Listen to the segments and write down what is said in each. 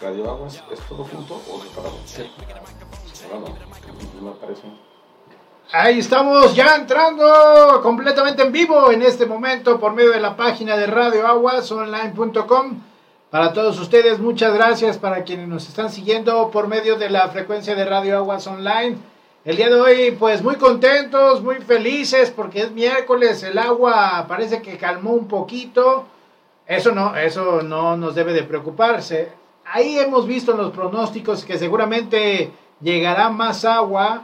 Radio Aguas, ¿es todo junto o separado? Sí. Separado, me parece. Ahí estamos ya entrando completamente en vivo en este momento por medio de la página de radioaguasonline.com. Para todos ustedes, muchas gracias para quienes nos están siguiendo por medio de la frecuencia de Radio Aguas Online. El día de hoy, pues muy contentos, muy felices porque es miércoles, el agua parece que calmó un poquito. Eso no, eso no nos debe de preocuparse. Ahí hemos visto en los pronósticos que seguramente llegará más agua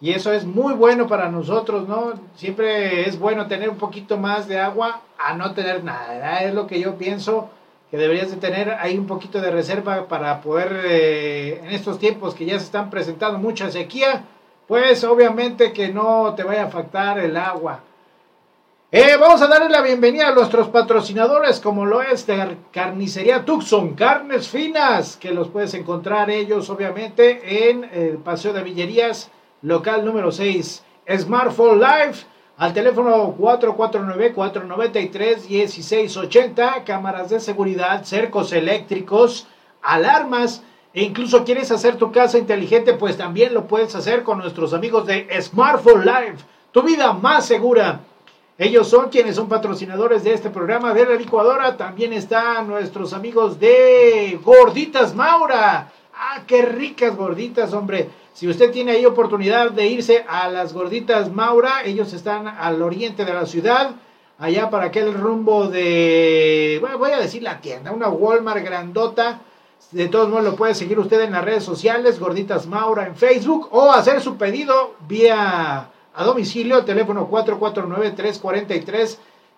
y eso es muy bueno para nosotros, ¿no? Siempre es bueno tener un poquito más de agua a no tener nada, es lo que yo pienso que deberías de tener ahí un poquito de reserva para poder, eh, en estos tiempos que ya se están presentando mucha sequía, pues obviamente que no te vaya a afectar el agua. Eh, vamos a darle la bienvenida a nuestros patrocinadores, como lo es de Carnicería Tucson, carnes finas, que los puedes encontrar ellos, obviamente, en el Paseo de Villerías, local número 6. Smartphone Live, al teléfono 449-493-1680, cámaras de seguridad, cercos eléctricos, alarmas, e incluso quieres hacer tu casa inteligente, pues también lo puedes hacer con nuestros amigos de Smartphone Live, tu vida más segura. Ellos son quienes son patrocinadores de este programa de la licuadora. También están nuestros amigos de Gorditas Maura. Ah, qué ricas gorditas, hombre. Si usted tiene ahí oportunidad de irse a las gorditas Maura, ellos están al oriente de la ciudad, allá para aquel rumbo de, bueno, voy a decir la tienda, una Walmart grandota. De todos modos lo puede seguir usted en las redes sociales, Gorditas Maura en Facebook o hacer su pedido vía a domicilio, teléfono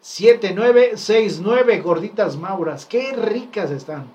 449-343-7969, Gorditas Mauras. Qué ricas están.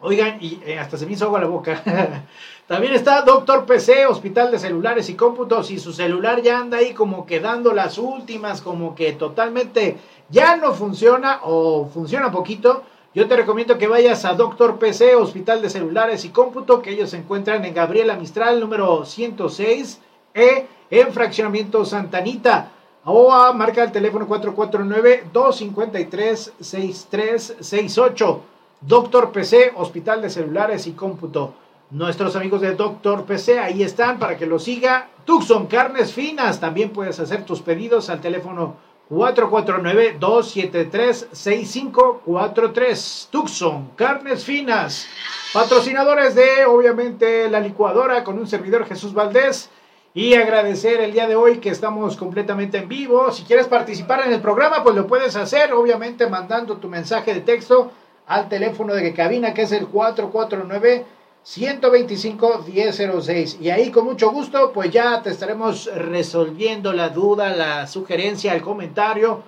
Oigan, y eh, hasta se me hizo agua la boca. También está Doctor PC, Hospital de Celulares y Cómputos. Y su celular ya anda ahí como quedando las últimas, como que totalmente ya no funciona o funciona poquito. Yo te recomiendo que vayas a Doctor PC, Hospital de Celulares y Cómputo, que ellos se encuentran en Gabriela Mistral, número 106, E, en Fraccionamiento Santanita. O marca el teléfono 449-253-6368. Doctor PC, Hospital de Celulares y Cómputo. Nuestros amigos de Doctor PC ahí están para que lo siga. Tucson Carnes Finas, también puedes hacer tus pedidos al teléfono 449-273-6543. Tucson Carnes Finas, patrocinadores de obviamente la licuadora con un servidor Jesús Valdés. Y agradecer el día de hoy que estamos completamente en vivo. Si quieres participar en el programa, pues lo puedes hacer, obviamente mandando tu mensaje de texto al teléfono de cabina que es el 449 125 1006 y ahí con mucho gusto pues ya te estaremos resolviendo la duda, la sugerencia, el comentario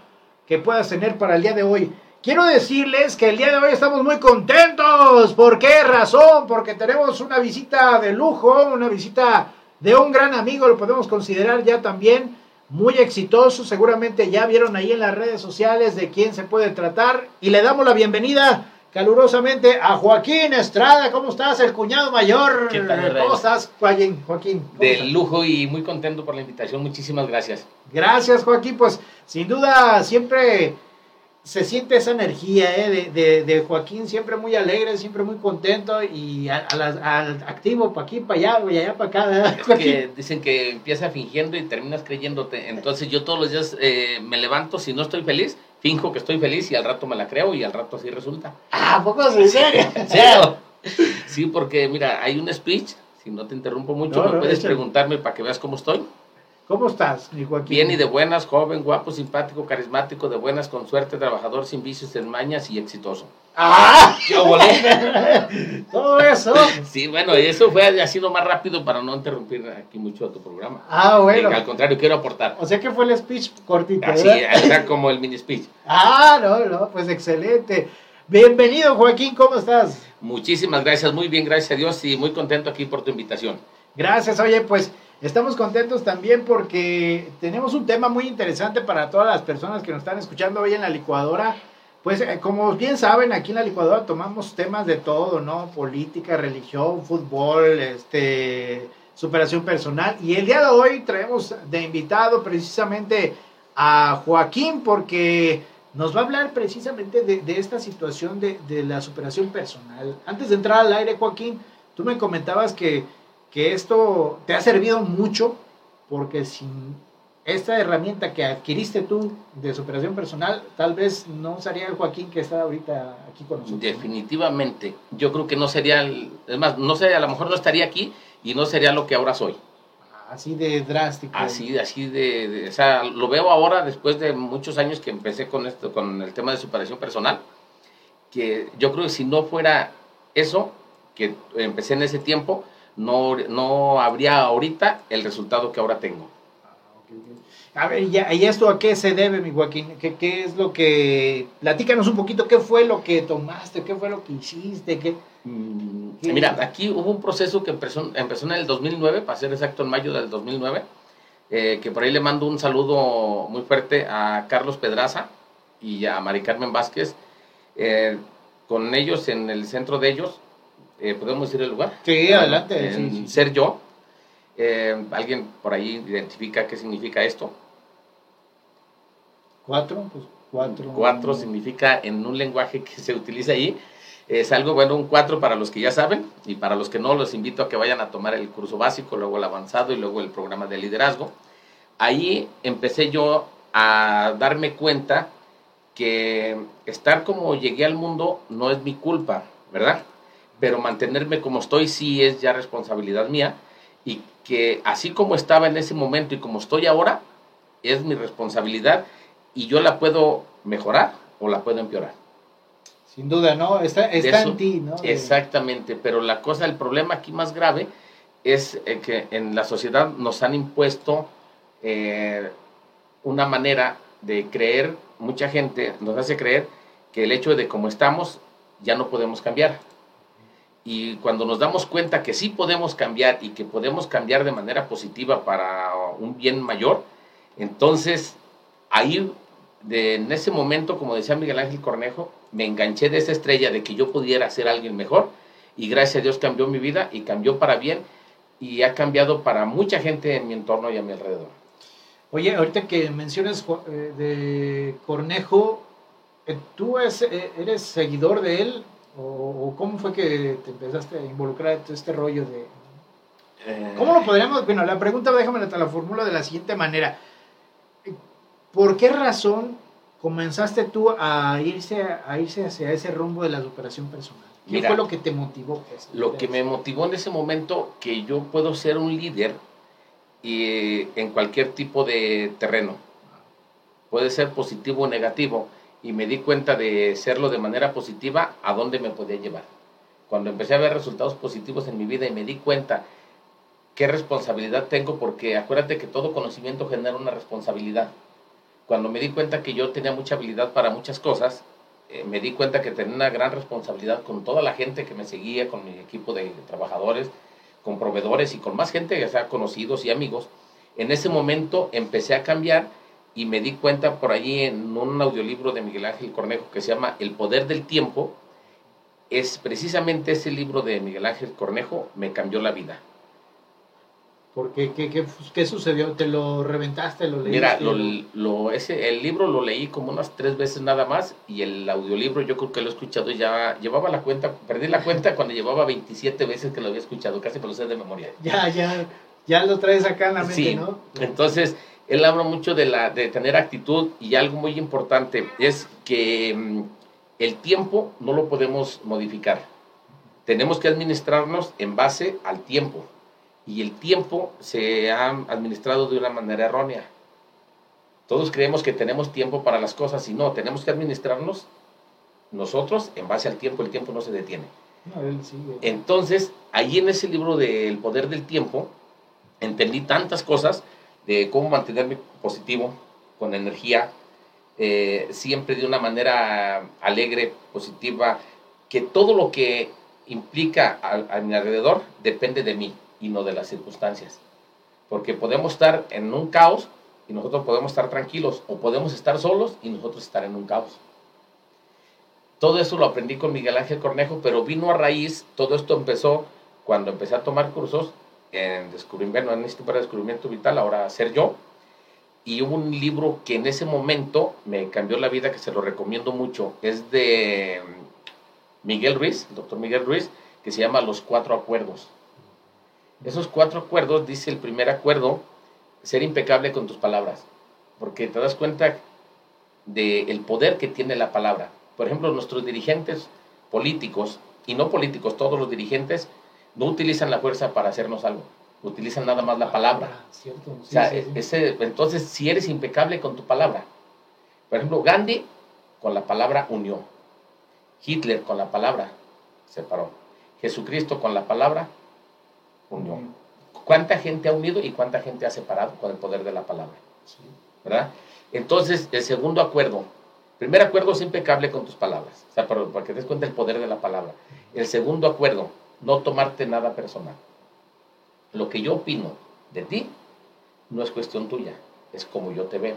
que puedas tener para el día de hoy. Quiero decirles que el día de hoy estamos muy contentos. ¿Por qué razón? Porque tenemos una visita de lujo, una visita de un gran amigo, lo podemos considerar ya también muy exitoso. Seguramente ya vieron ahí en las redes sociales de quién se puede tratar. Y le damos la bienvenida calurosamente a Joaquín Estrada. ¿Cómo estás, el cuñado mayor? ¿Qué tal, ¿Cómo estás, Joaquín? Joaquín de lujo y muy contento por la invitación. Muchísimas gracias. Gracias, Joaquín. Pues sin duda siempre se siente esa energía ¿eh? de, de, Joaquín, siempre muy alegre, siempre muy contento y al activo para aquí, para allá, y allá para acá. Es que dicen que empieza fingiendo y terminas creyéndote. Entonces yo todos los días eh, me levanto, si no estoy feliz, finjo que estoy feliz y al rato me la creo y al rato así resulta. Ah, poco serio? sí, porque mira, hay un speech, si no te interrumpo mucho, me puedes preguntarme para que veas cómo estoy. ¿Cómo estás, mi Joaquín? Bien y de buenas, joven, guapo, simpático, carismático, de buenas, con suerte, trabajador, sin vicios, sin mañas y exitoso. ¡Ah! ¡Qué volé! Todo eso. Sí, bueno, eso fue sido más rápido para no interrumpir aquí mucho tu programa. Ah, bueno. al contrario, quiero aportar. O sea que fue el speech cortito. Así, era como el mini speech. Ah, no, no, pues excelente. Bienvenido, Joaquín, ¿cómo estás? Muchísimas gracias, muy bien, gracias a Dios y muy contento aquí por tu invitación. Gracias, oye, pues Estamos contentos también porque tenemos un tema muy interesante para todas las personas que nos están escuchando hoy en la licuadora. Pues eh, como bien saben, aquí en la licuadora tomamos temas de todo, ¿no? Política, religión, fútbol, este, superación personal. Y el día de hoy traemos de invitado precisamente a Joaquín porque nos va a hablar precisamente de, esta situación de, la superación personal. Antes de entrar al aire, Joaquín, tú me comentabas que, que esto te ha servido mucho porque sin esta herramienta que adquiriste tú de superación personal, tal vez no sería el Joaquín que está ahorita aquí con nosotros. Definitivamente. Yo creo que no sería, el, es más, no sé, a lo mejor no estaría aquí y no sería lo que ahora soy. Así de drástico. Así, así de, de, o sea, lo veo ahora después de muchos años que empecé con esto, con el tema de superación personal, que yo creo que si no fuera eso, que empecé en ese tiempo, no, no habría ahorita el resultado que ahora tengo. A ver, ¿y esto a qué se debe, mi Joaquín? ¿Qué, ¿Qué, es lo que... Platícanos un poquito, ¿qué fue lo que tomaste? ¿Qué fue lo que hiciste? ¿Qué, mm, qué... Mira, aquí hubo un proceso que empezó, empezó en el 2009, para ser exacto, en mayo del 2009, eh, que por ahí le mando un saludo muy fuerte a Carlos Pedraza y a Mari Carmen Vázquez. Eh, con ellos, en el centro de ellos, eh, ¿podemos decir el lugar? Sí, adelante. En sí, sí. Ser Yo. ¿Alguien por ahí identifica qué significa esto? Cuatro, pues cuatro. Cuatro significa en un lenguaje que se utiliza ahí. Es algo, bueno, un cuatro para los que ya saben y para los que no, los invito a que vayan a tomar el curso básico, luego el avanzado y luego el programa de liderazgo. Ahí empecé yo a darme cuenta que estar como llegué al mundo no es mi culpa, ¿verdad? Pero mantenerme como estoy sí es ya responsabilidad mía y que así como estaba en ese momento y como estoy ahora, es mi responsabilidad y yo la puedo mejorar o la puedo empeorar. Sin duda, ¿no? Está, está Eso, en ti, ¿no? Exactamente, pero la cosa, el problema aquí más grave es eh, que en la sociedad nos han impuesto eh, una manera de creer, mucha gente nos hace creer que el hecho de cómo estamos ya no podemos cambiar. Y cuando nos damos cuenta que sí podemos cambiar y que podemos cambiar de manera positiva para un bien mayor, entonces ahí de, en ese momento, como decía Miguel Ángel Cornejo, me enganché de esa estrella de que yo pudiera ser alguien mejor y gracias a Dios cambió mi vida y cambió para bien y ha cambiado para mucha gente en mi entorno y a mi alrededor. Oye, ahorita que mencionas eh, de Cornejo, eh, ¿tú eh, eres seguidor de él o, cómo fue que te empezaste a involucrar en este rollo de... ¿Cómo lo podríamos? Bueno, la pregunta déjame la, la formula de la siguiente manera. ¿Por qué razón comenzaste tú a irse, a irse hacia ese rumbo de la superación personal? ¿Qué Mira, fue lo que te motivó? Pues, lo que me motivó en ese momento que yo puedo ser un líder y, en cualquier tipo de terreno. Puede ser positivo o negativo. Y me di cuenta de serlo de manera positiva, a dónde me podía llevar. Cuando empecé a ver resultados positivos en mi vida y me di cuenta qué responsabilidad tengo, porque acuérdate que todo conocimiento genera una responsabilidad cuando me di cuenta que yo tenía mucha habilidad para muchas cosas, eh, me di cuenta que tenía una gran responsabilidad con toda la gente que me seguía, con mi equipo de trabajadores, con proveedores y con más gente, ya sea conocidos y amigos. En ese momento empecé a cambiar y me di cuenta por allí en un audiolibro de Miguel Ángel Cornejo que se llama El Poder del Tiempo. Es precisamente ese libro de Miguel Ángel Cornejo me cambió la vida. Porque, ¿qué, qué, qué sucedió? ¿Te lo reventaste? ¿Lo leíste? Mira, lo, lo, ese, el libro lo leí como unas tres veces nada más y el audiolibro yo creo que lo he escuchado ya, llevaba la cuenta, perdí la cuenta cuando llevaba 27 veces que lo había escuchado, casi me lo sé de memoria. Ya, ya, ya lo traes acá en la mente, sí. ¿no? Entonces, él habla mucho de, la, de tener actitud y algo muy importante es que mmm, el tiempo no lo podemos modificar. Tenemos que administrarnos en base al tiempo y el tiempo se ha administrado de una manera errónea. Todos creemos que tenemos tiempo para las cosas y no, tenemos que administrarnos nosotros en base al tiempo, el tiempo no se detiene. Entonces, ahí en ese libro del poder del tiempo, entendí tantas cosas de cómo mantenerme positivo, con energía, eh, siempre de una manera alegre, positiva, que todo lo que implica a, a mi alrededor depende de mí y no de las circunstancias. Porque podemos estar en un caos y nosotros podemos estar tranquilos, o podemos estar solos y nosotros estar en un caos. Todo eso lo aprendí con Miguel Ángel Cornejo, pero vino a raíz, todo esto empezó cuando empecé a tomar cursos en descubrimiento, en Instituto para Descubrimiento Vital, ahora ser yo, Y hubo un libro que en ese momento me cambió la vida, que se lo recomiendo mucho. Es de Miguel Ruiz, el doctor Miguel Ruiz, que se llama Los Cuatro Acuerdos. Esos cuatro acuerdos, dice el primer acuerdo, ser impecable con tus palabras, porque te das cuenta del poder que tiene la palabra. Por ejemplo, nuestros dirigentes políticos, y no políticos, todos los dirigentes, no utilizan la fuerza para hacernos algo, utilizan nada más la palabra. Ah, cierto. O Sí, sea, sí, sí. ese- entonces, si eres impecable con tu palabra, por ejemplo, Gandhi con la palabra unió, Hitler con la palabra separó, Jesucristo con la palabra unió. ¿Cuánta gente ha unido y cuánta gente ha separado con el poder de la palabra? Sí. ¿Verdad? Entonces, el segundo acuerdo, primer acuerdo es impecable con tus palabras, o sea, para, para que te des cuenta del poder de la palabra. El segundo acuerdo, no tomarte nada personal. Lo que yo opino de ti no es cuestión tuya, es como yo te veo.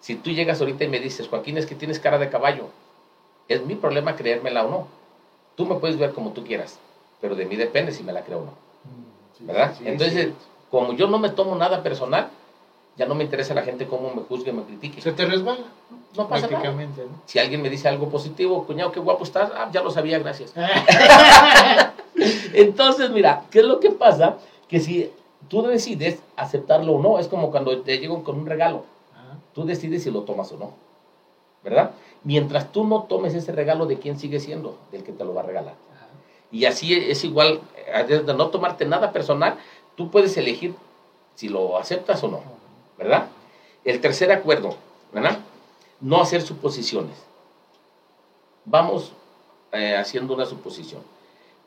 Si tú llegas ahorita y me dices, Joaquín, es que tienes cara de caballo, es mi problema creérmela o no. Tú me puedes ver como tú quieras, pero de mí depende si me la creo o no. Mm, sí, ¿Verdad? sí, Entonces, sí. como yo no me tomo nada personal, ya no me interesa la gente cómo me juzgue, me critique. se te resbala, No pasa nada. prácticamente, ¿no? Si alguien me dice algo positivo, cuñado, qué guapo estás, ah, ya lo sabía, gracias. Entonces, mira, ¿qué es lo que pasa? Que si tú decides aceptarlo o no, es como cuando te llegan con un regalo, Ah, tú decides si lo tomas o no, ¿verdad? Mientras tú no tomes ese regalo, ¿de quién sigue siendo? Del que te lo va a regalar. ah. Y así es igual, de no tomarte nada personal, tú puedes elegir si lo aceptas o no, ¿verdad? El tercer acuerdo, ¿verdad? No hacer suposiciones. Vamos eh, haciendo una suposición.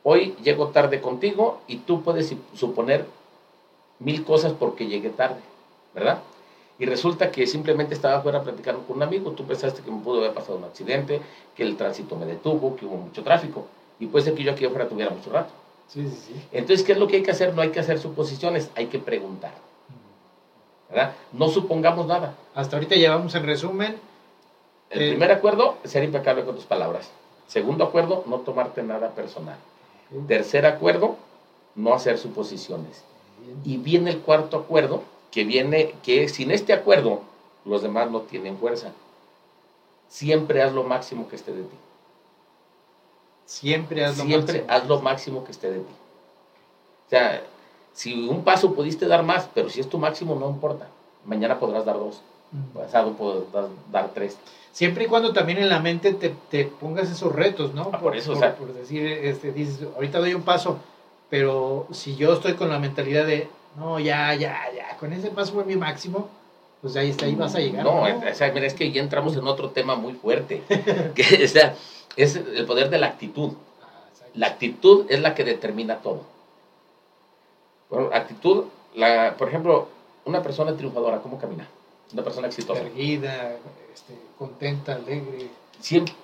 Hoy llego tarde contigo y tú puedes suponer mil cosas porque llegué tarde, ¿verdad? Y resulta que simplemente estaba afuera platicando con un amigo, tú pensaste que me pudo haber pasado un accidente, que el tránsito me detuvo, que hubo mucho tráfico, y puede ser que yo aquí afuera tuviera mucho rato. Sí, sí, sí. Entonces, ¿qué es lo que hay que hacer? No hay que hacer suposiciones, hay que preguntar, ¿verdad? No supongamos nada. Hasta ahorita llevamos en resumen. El Eh. primer acuerdo, ser impecable con tus palabras. Segundo acuerdo, no tomarte nada personal. Tercer acuerdo, no hacer suposiciones. Y viene el cuarto acuerdo, que viene, que sin este acuerdo, los demás no tienen fuerza. Siempre haz lo máximo que esté de ti. Siempre haz lo Siempre máximo. haz lo máximo que esté de ti. O sea, si un paso pudiste dar más, pero si es tu máximo, no importa. Mañana podrás dar dos, pasado podrás dar tres. Siempre y cuando también en la mente te, te pongas esos retos, ¿no? Ah, por eso, o por, sea- por decir, este, dices, ahorita doy un paso, pero si yo estoy con la mentalidad de, no, ya, ya, ya, con ese paso fue mi máximo, pues ahí está, ahí vas a llegar. No, o sea, mira, es que ya entramos en otro tema muy fuerte. que, o sea, es el poder de la actitud. Ah. La actitud es la que determina todo. Bueno, actitud, la, por ejemplo, una persona triunfadora, ¿cómo camina? Una persona exitosa. Erguida, este, contenta, alegre, Siempre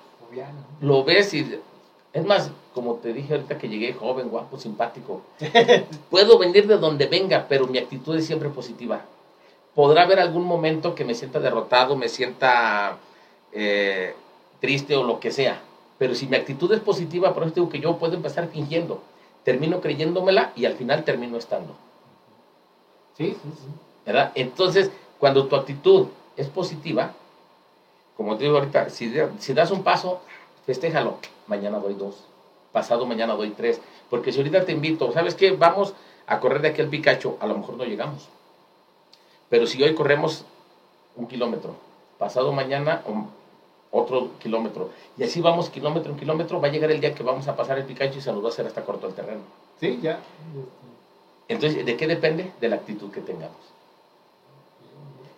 lo ves y... Es más, como te dije ahorita que llegué joven, guapo, simpático. Puedo venir de donde venga, pero mi actitud es siempre positiva. Podrá haber algún momento que me sienta derrotado, me sienta eh, triste o lo que sea. Pero si mi actitud es positiva, por eso digo que yo puedo empezar fingiendo. Termino creyéndomela y al final termino estando. Sí, sí, sí. ¿verdad? Entonces, cuando tu actitud es positiva, como te digo ahorita, si, das un paso, festéjalo. Mañana doy dos. Pasado mañana doy tres. Porque si ahorita te invito, ¿sabes qué? Vamos a correr de aquí al Picacho, a lo mejor no llegamos. Pero si hoy corremos un kilómetro, pasado mañana otro kilómetro, y así vamos kilómetro en kilómetro, va a llegar el día que vamos a pasar el Picacho y se nos va a hacer hasta corto el terreno. Sí, ya. Entonces, ¿de qué depende? De la actitud que tengamos.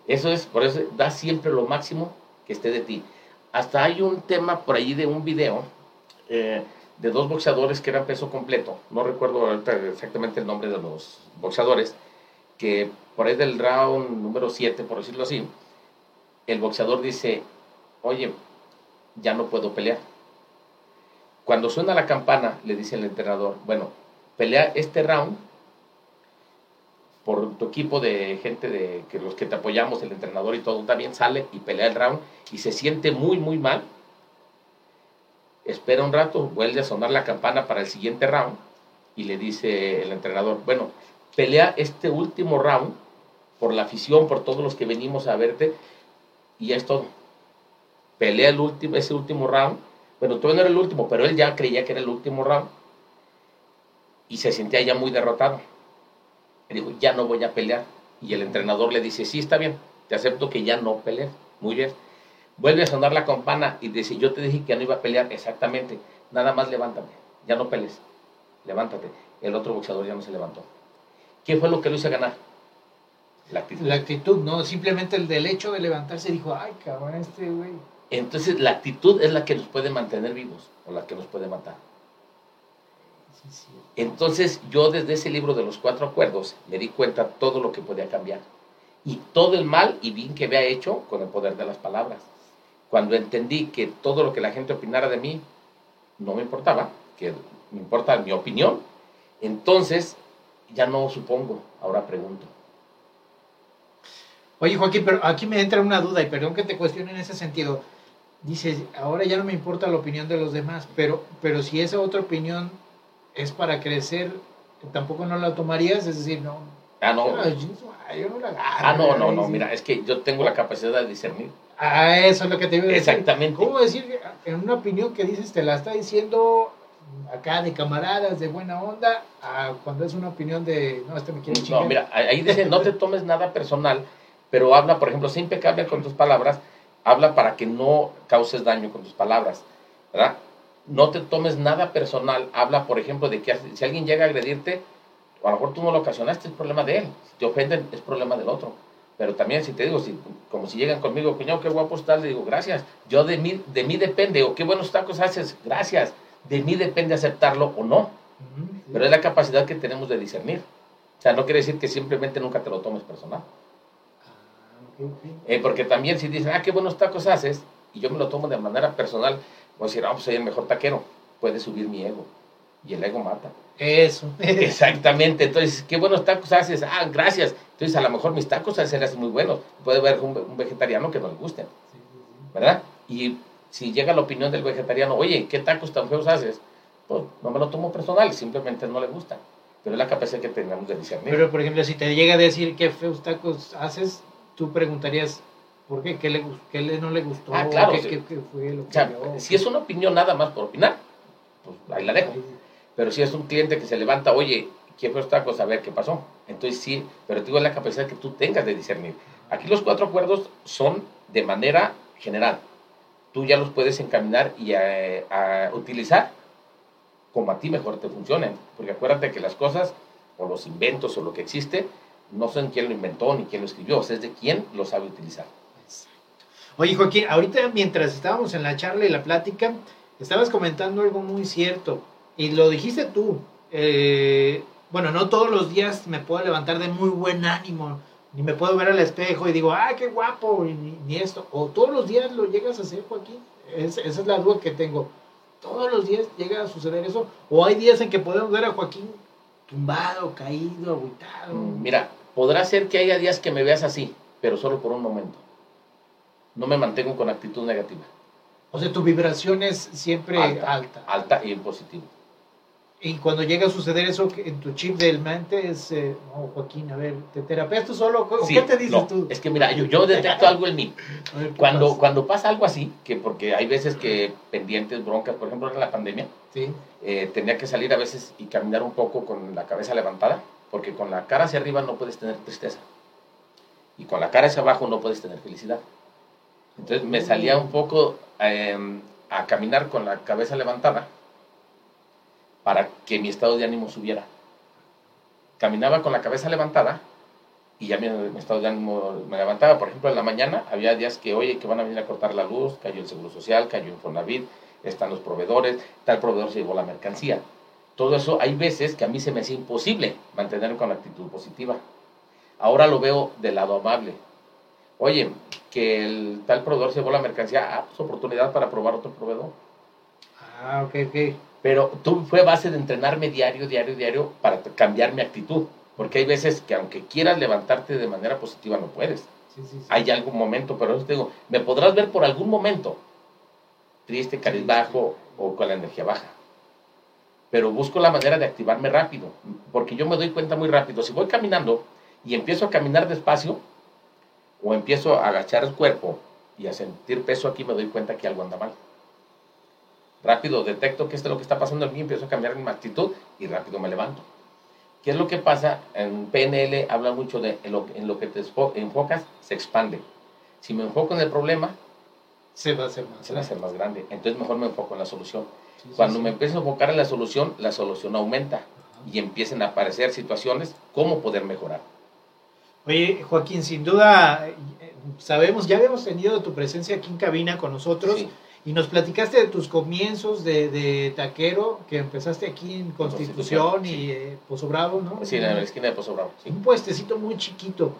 Eso es, por eso da siempre lo máximo que esté de ti. Hasta hay un tema por ahí de un video eh, de dos boxeadores que eran peso completo. No recuerdo exactamente el nombre de los boxeadores. Que por ahí del round número 7, por decirlo así, el boxeador dice, oye, ya no puedo pelear. Cuando suena la campana, le dice el entrenador, bueno, pelea este round por tu equipo de gente de que los que te apoyamos, el entrenador y todo, también sale y pelea el round y se siente muy, muy mal. Espera un rato, vuelve a sonar la campana para el siguiente round y le dice el entrenador, bueno, pelea este último round por la afición, por todos los que venimos a verte, y es todo. Pelea el último, ese último round, bueno, todavía no era el último, pero él ya creía que era el último round, y se sentía ya muy derrotado. Y dijo, ya no voy a pelear. Y el entrenador le dice, sí, está bien, te acepto que ya no pelees. Muy bien. Vuelve a sonar la campana y dice, yo te dije que ya no iba a pelear. Exactamente, nada más levántate, ya no pelees. Levántate. El otro boxeador ya no se levantó. ¿Qué fue lo que lo hizo ganar? La actitud. La actitud, no, simplemente el del hecho de levantarse dijo, ay, cabrón, este güey. Entonces la actitud es la que nos puede mantener vivos o la que nos puede matar. Entonces yo desde ese libro de los cuatro acuerdos me di cuenta todo lo que podía cambiar. Y todo el mal y bien que había hecho con el poder de las palabras. Cuando entendí que todo lo que la gente opinara de mí no me importaba, que me importa mi opinión, entonces ya no supongo, ahora pregunto. Oye Joaquín, pero aquí me entra una duda y perdón que te cuestione en ese sentido. Dices, ahora ya no me importa la opinión de los demás, pero, pero si esa otra opinión es para crecer, tampoco no la tomarías, es decir, no. Ah, no. Yo, no la Ah, no, no, no, mira, es que yo tengo la capacidad de discernir. Ah, eso es lo que te iba a decir. Exactamente. ¿Cómo decir, en una opinión que dices, te la está diciendo acá de camaradas, de buena onda, a cuando es una opinión de, no, este me quiere chingar? No, mira, ahí dice, no te tomes nada personal, pero habla, por ejemplo, sé impecable con tus palabras, habla para que no causes daño con tus palabras, ¿verdad? no te tomes nada personal. Habla, por ejemplo, de que si alguien llega a agredirte, a lo mejor tú no lo ocasionaste, es problema de él. Si te ofenden, es problema del otro. Pero también si te digo, si, como si llegan conmigo, coño, qué guapo estás, le digo, gracias. Yo de mí, de mí depende, o qué buenos tacos haces, gracias. De mí depende aceptarlo o no. Pero es la capacidad que tenemos de discernir. O sea, no quiere decir que simplemente nunca te lo tomes personal. Eh, porque también si dicen, ah, qué buenos tacos haces, y yo me lo tomo de manera personal, Voy a decir, ah, pues soy el mejor taquero. Puede subir mi ego. Y el ego mata. Eso. Exactamente. Entonces, qué buenos tacos haces. Ah, gracias. Entonces, a lo mejor mis tacos hacen muy buenos. Puede haber un, vegetariano que no le gusten. ¿Verdad? Y si llega la opinión del vegetariano, oye, ¿qué tacos tan feos haces? Pues no me lo tomo personal, simplemente no le gustan. Pero es la capacidad que tenemos de discernir. Pero, por ejemplo, si te llega a decir qué feos tacos haces, tú preguntarías, ¿Por qué? ¿Qué, le, qué le, no le gustó? Ah, claro. ¿Qué, qué, fue lo que o sea, Si es una opinión nada más por opinar, pues ahí la dejo. Pero si es un cliente que se levanta, oye, quiero esta cosa, a ver qué pasó. Entonces sí, pero digo la capacidad que tú tengas de discernir. Aquí los cuatro acuerdos son de manera general. Tú ya los puedes encaminar y a, a utilizar como a ti mejor te funcionen. Porque acuérdate que las cosas, o los inventos, o lo que existe, no son quién lo inventó ni quién lo escribió, es de quién lo sabe utilizar. Oye, Joaquín, ahorita mientras estábamos en la charla y la plática, estabas comentando algo muy cierto. Y lo dijiste tú. Eh, bueno, no todos los días me puedo levantar de muy buen ánimo. Ni me puedo ver al espejo y digo, ¡ay, qué guapo! ni, esto. O todos los días lo llegas a hacer, Joaquín. esa es la duda que tengo. Todos los días llega a suceder eso. O hay días en que podemos ver a Joaquín tumbado, caído, agüitado. Mira, podrá ser que haya días que me veas así, pero solo por un momento no me mantengo con actitud negativa. O sea, tu vibración es siempre alta. Alta, y en positivo. Y cuando llega a suceder eso en tu chip del mente es, eh, no, Joaquín, a ver, ¿te terapias tú solo? ¿O qué te dices tú? Es que mira, yo, detecto algo en mí. Cuando, pasa? cuando pasa algo así, que porque hay veces que pendientes, broncas, por ejemplo en la pandemia, eh, tenía que salir a veces y caminar un poco con la cabeza levantada, porque con la cara hacia arriba no puedes tener tristeza. Y con la cara hacia abajo no puedes tener felicidad. Entonces me salía un poco em, a caminar con la cabeza levantada para que mi estado de ánimo subiera. Caminaba con la cabeza levantada y ya mi, estado de ánimo me levantaba. Por ejemplo, en la mañana había días que, oye, que van a venir a cortar la luz, cayó el Seguro Social, cayó Infonavit, están los proveedores, tal proveedor se llevó la mercancía. Todo eso, hay veces que a mí se me hacía imposible mantener con actitud positiva. Ahora lo veo del lado amable oye, que el tal proveedor se llevó la mercancía, ah, pues oportunidad para probar otro proveedor. Ah, ok, ok. Pero tú fue base de entrenarme diario, diario, diario para cambiar mi actitud. Porque hay veces que aunque quieras levantarte de manera positiva, no puedes. Sí, sí, sí. Hay algún momento, pero yo te digo, me podrás ver por algún momento triste, bajo o con la energía baja. Pero busco la manera de activarme rápido, porque yo me doy cuenta muy rápido. Si voy caminando y empiezo a caminar despacio o empiezo a agachar el cuerpo y a sentir peso aquí, me doy cuenta que algo anda mal. Rápido detecto que esto es lo que está pasando en mí, empiezo a cambiar mi actitud y rápido me levanto. ¿Qué es lo que pasa? En PNL habla mucho de en lo, en lo que te enfocas, se expande. Si me enfoco en el problema, se va a hacer más, se va a hacer más grande. Entonces mejor me enfoco en la solución. Cuando me empiezo a enfocar en la solución, la solución aumenta y empiezan a aparecer situaciones, cómo poder mejorar. Oye, Joaquín, sin duda, eh, sabemos, ya habíamos tenido tu presencia aquí en cabina con nosotros y nos platicaste de tus comienzos de, taquero, que empezaste aquí en Constitución, y eh, Pozo Bravo, ¿no? Sí, en la esquina de Pozo Bravo. Un puestecito muy chiquito.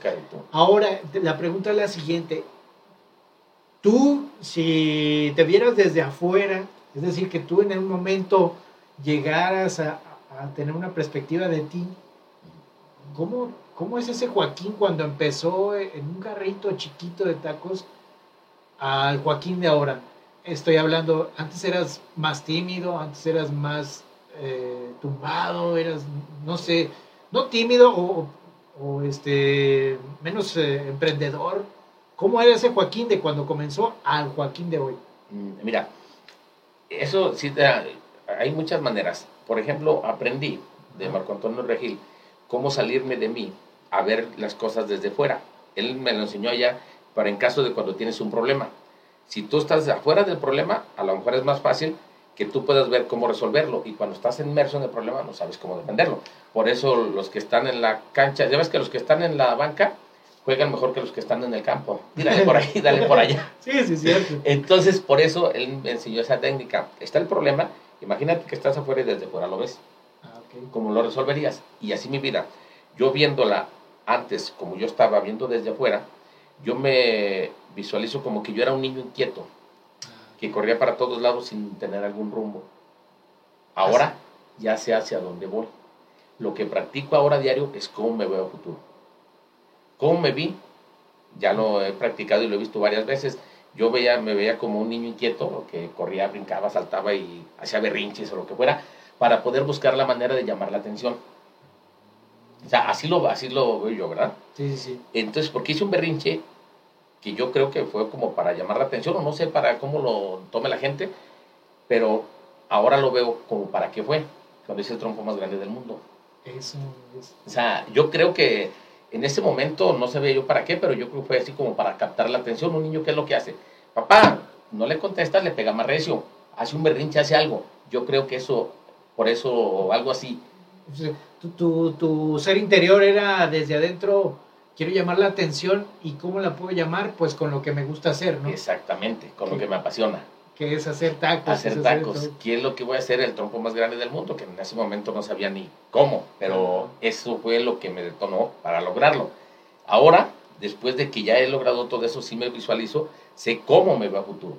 Ahora, la pregunta es la siguiente. Tú, si te vieras desde afuera, es decir, que tú en un momento llegaras a, tener una perspectiva de ti, ¿cómo, ¿cómo es ese Joaquín cuando empezó en un carrito chiquito de tacos al Joaquín de ahora? Estoy hablando, antes eras más tímido, antes eras más eh, tumbado, eras, no sé, no tímido o, este, menos eh, emprendedor. ¿Cómo era ese Joaquín de cuando comenzó al Joaquín de hoy? Mira, eso sí, hay muchas maneras. Por ejemplo, aprendí de Marco Antonio Regil cómo salirme de mí a ver las cosas desde fuera. Él me lo enseñó allá para en caso de cuando tienes un problema. Si tú estás afuera del problema, a lo mejor es más fácil que tú puedas ver cómo resolverlo y cuando estás inmerso en el problema no sabes cómo defenderlo. Por eso los que están en la cancha, ya ves que los que están en la banca juegan mejor que los que están en el campo. Dale por ahí, dale por allá. sí, sí, cierto. Entonces, por eso él me enseñó esa técnica. Está el problema, imagínate que estás afuera y desde fuera lo ves. Ah, ¿Cómo lo resolverías? Y así mi vida. Yo viéndola antes, como yo estaba viendo desde afuera, yo me visualizo como que yo era un niño inquieto, que corría para todos lados sin tener algún rumbo. Ahora ya sé hacia dónde voy. Lo que practico ahora diario es cómo me veo a futuro. ¿Cómo me vi? Ya lo he practicado y lo he visto varias veces. Yo veía, me veía como un niño inquieto que corría, brincaba, saltaba y hacía berrinches o lo que fuera, para poder buscar la manera de llamar la atención. O sea, así lo, así lo veo yo, ¿verdad? Sí, sí, sí. Entonces, porque hice un berrinche que yo creo que fue como para llamar la atención, o no sé para cómo lo tome la gente, pero ahora lo veo como para qué fue, cuando hice el trompo más grande del mundo. Eso es. O sea, yo creo que en ese momento no sabía yo para qué, pero yo creo que fue así como para captar la atención. Un niño, ¿qué es lo que hace? Papá, no le contestas, le pega más recio, hace un berrinche, hace algo. Yo creo que eso, por eso, algo así. Tu, tu, ser interior era desde adentro, quiero llamar la atención y cómo la puedo llamar, pues con lo que me gusta hacer, ¿no? Exactamente, con lo que me apasiona que es hacer tacos. Hacer tacos. ¿Qué es lo que voy a hacer? El trompo más grande del mundo, que en ese momento no sabía ni cómo, pero eso fue lo que me detonó para lograrlo. Ahora, después de que ya he logrado todo eso, sí me visualizo, sé cómo me va a futuro.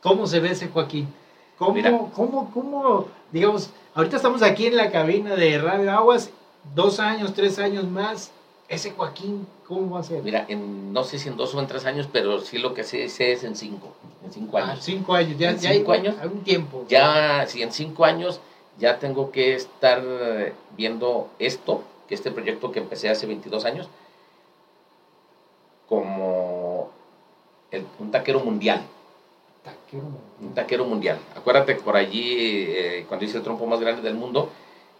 ¿Cómo se ve ese Joaquín? ¿Cómo, cómo, cómo, digamos, ahorita estamos aquí en la cabina de Radio Aguas, dos años, tres años más, ese Joaquín, ¿cómo va a ser? Mira, en, no sé si en dos o en tres años, pero sí lo que sé, sé es en cinco, en cinco ah, años. cinco años, ya, en cinco años, hay un tiempo. Ya, si en cinco años ya tengo que estar viendo esto, que este proyecto que empecé hace 22 años, como un taquero mundial. Taquero mundial. Un taquero mundial. Acuérdate que por allí, eh, cuando hice el trompo más grande del mundo,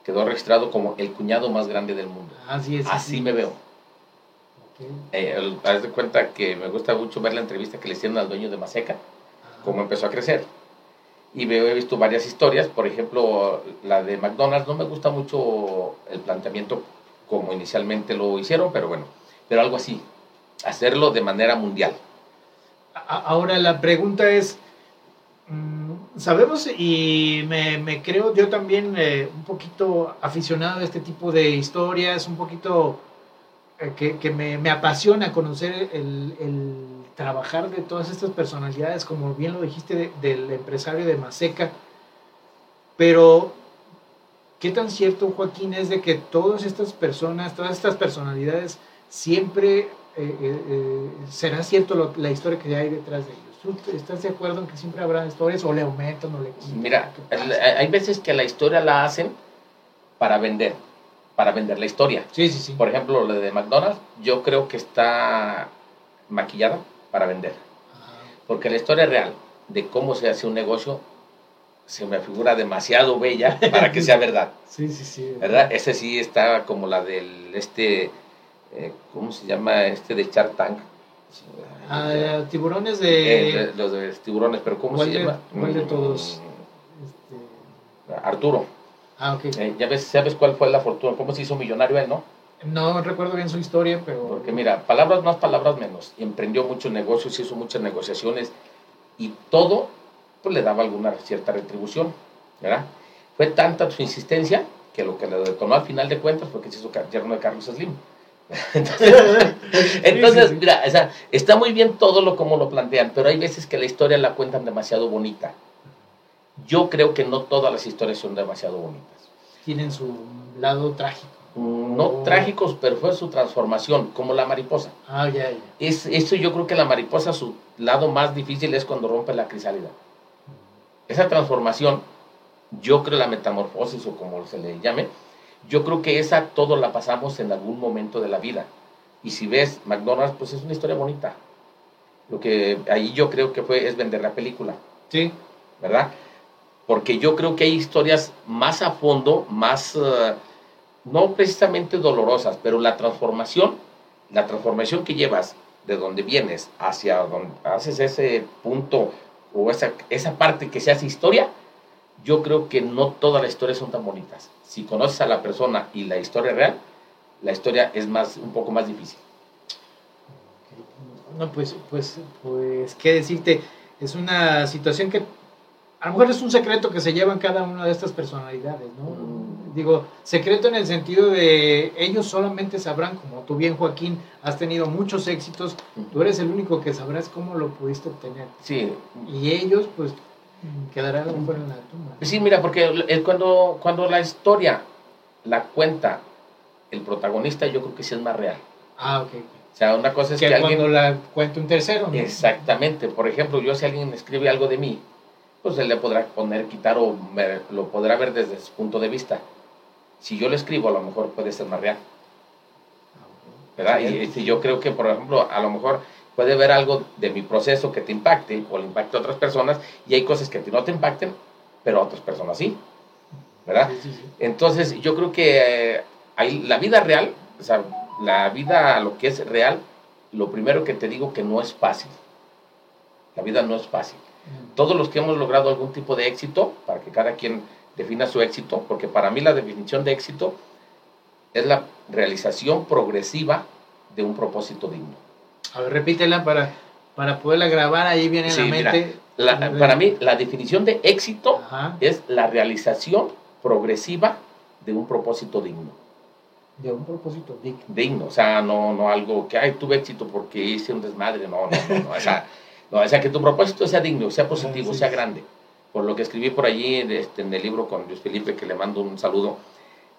quedó registrado como el cuñado más grande del mundo. Así es. Así me veo. Eh, haz de cuenta que me gusta mucho ver la entrevista que le hicieron al dueño de Maseca, cómo empezó a crecer. Y veo, he visto varias historias, por ejemplo, la de McDonald's, no me gusta mucho el planteamiento como inicialmente lo hicieron, pero bueno, pero algo así, hacerlo de manera mundial. Ahora la pregunta es, sabemos y me, creo yo también eh, un poquito aficionado a este tipo de historias, un poquito eh, que, me, apasiona conocer el, trabajar de todas estas personalidades, como bien lo dijiste, del empresario de Maseca. Pero, ¿qué tan cierto, Joaquín, es de que todas estas personas, todas estas personalidades, siempre eh, será cierto la historia que hay detrás de ellos? Estás de acuerdo en que siempre habrá historias o le aumentan o le Mira, hay veces que la historia la hacen para vender. para vender la historia. Sí, sí, sí. Por ejemplo, la de McDonald's, yo creo que está maquillada para vender. Porque la historia real de cómo se hace un negocio se me figura demasiado bella para que sea verdad. sí, sí, sí. ¿Verdad? Ese sí está como la del este, eh, ¿cómo se llama? Este de Shark Tank. Ah, tiburones Eh, de... de- los de tiburones, pero ¿cómo ¿Cuál se de- llama? cuál de Mm, todos? este, Arturo. Ah, ok. Eh, ya ves, ¿sabes cuál fue la fortuna? ¿Cómo se hizo millonario él, no? No recuerdo bien su historia, pero... Porque mira, palabras más, palabras menos. Emprendió muchos negocios, hizo muchas negociaciones y todo pues, le daba alguna cierta retribución, ¿verdad? Fue tanta su insistencia que lo que le detonó al final de cuentas fue que se hizo yerno de Carlos Slim. Entonces, mira, o sea, está muy bien todo lo como lo plantean, pero hay veces que la historia la cuentan demasiado bonita. Yo creo que no todas las historias son demasiado bonitas. Tienen su lado trágico. Mm, No Oh. trágicos, pero fue su transformación, como la mariposa. Ah, ya, ya. Es, eso yo creo que la mariposa, su lado más difícil es cuando rompe la crisálida. Esa transformación, yo creo la metamorfosis o como se le llame, yo creo que esa todo la pasamos en algún momento de la vida. Y si ves McDonald's, pues es una historia bonita. Lo que ahí yo creo que fue es vender la película, Sí, ¿verdad? Porque yo creo que hay historias más a fondo, más, eh, no precisamente dolorosas, pero la transformación, la transformación que llevas de donde vienes hacia donde haces ese punto o esa, esa parte que se hace historia, yo creo que no todas las historias son tan bonitas. Si conoces a la persona y la historia real, la historia es más, un poco más difícil. No, pues, pues, pues, qué decirte, es una situación que a lo mejor es un secreto que se lleva en cada una de estas personalidades, ¿no? Mm. Digo, secreto en el sentido de ellos solamente sabrán, como tú bien Joaquín, has tenido muchos éxitos, tú eres el único que sabrás cómo lo pudiste obtener. Sí, Y ellos, pues, quedarán a lo mejor en la tumba. Sí, mira, porque el- cuando, cuando la historia la cuenta el protagonista, yo creo que sí es más real. Ah, ok. O sea, una cosa es que que, cuando alguien... la cuenta un tercero, ¿no? Exactamente. Por ejemplo, yo si alguien escribe algo de mí, pues él le podrá poner, quitar o lo podrá ver desde su punto de vista. Si yo lo escribo, a lo mejor puede ser más real. ¿verdad? Y, este, yo creo que, por ejemplo, a lo mejor puede ver algo de mi proceso que te impacte o le impacte a otras personas y hay cosas que a ti no te impacten, pero a otras personas sí, ¿verdad? Sí, sí, sí. Entonces, yo creo que eh, hay, la vida real, o sea, la vida, lo que es real, lo primero que te digo que no es fácil. La vida no es fácil. Todos los que hemos logrado algún tipo de éxito, para que cada quien defina su éxito, porque para mí la definición de éxito es la realización progresiva de un propósito digno. A ver, repítela para, para poderla grabar ahí viene Sí, en la mira, mente. La- para mí, la definición de éxito Ajá, es la realización progresiva de un propósito digno. de un propósito digno. digno, o sea, no, no algo que, ay, tuve éxito porque hice un desmadre, no, no, no, no, o sea, no, o sea, que tu propósito sea digno, sea positivo, sí, sea sí. grande. Por lo que escribí por allí este, en el libro con Luis Felipe, que le mando un saludo,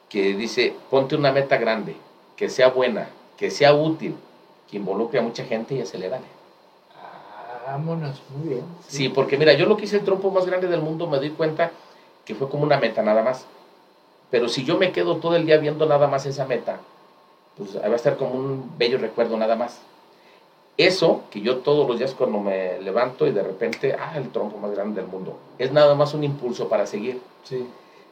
que dice, ponte una meta grande, que sea buena, que sea útil, que involucre a mucha gente y acelérale. Vámonos, muy bien. Sí, porque mira, yo lo que hice el trompo más grande del mundo me di cuenta que fue como una meta nada más. Pero si yo me quedo todo el día viendo nada más esa meta, pues va a estar como un bello recuerdo nada más. Eso que yo todos los días cuando me levanto y de repente, ah, el trompo más grande del mundo, es nada más un impulso para seguir. Sí.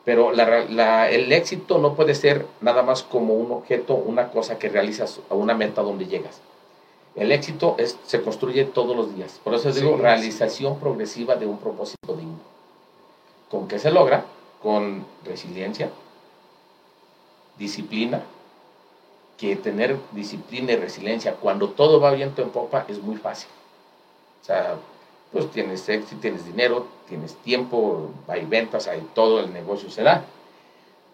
Pero la- la- el éxito no puede ser nada más como un objeto, una cosa que realizas a una meta donde llegas. El éxito es, se construye todos los días. Por eso digo sí. realización progresiva de un propósito digno. ¿Con qué se logra? Con resiliencia, disciplina, que tener disciplina y resiliencia cuando todo va viento en popa es muy fácil. O sea, pues tienes éxito, tienes dinero, tienes tiempo, hay ventas, hay todo, el negocio se da.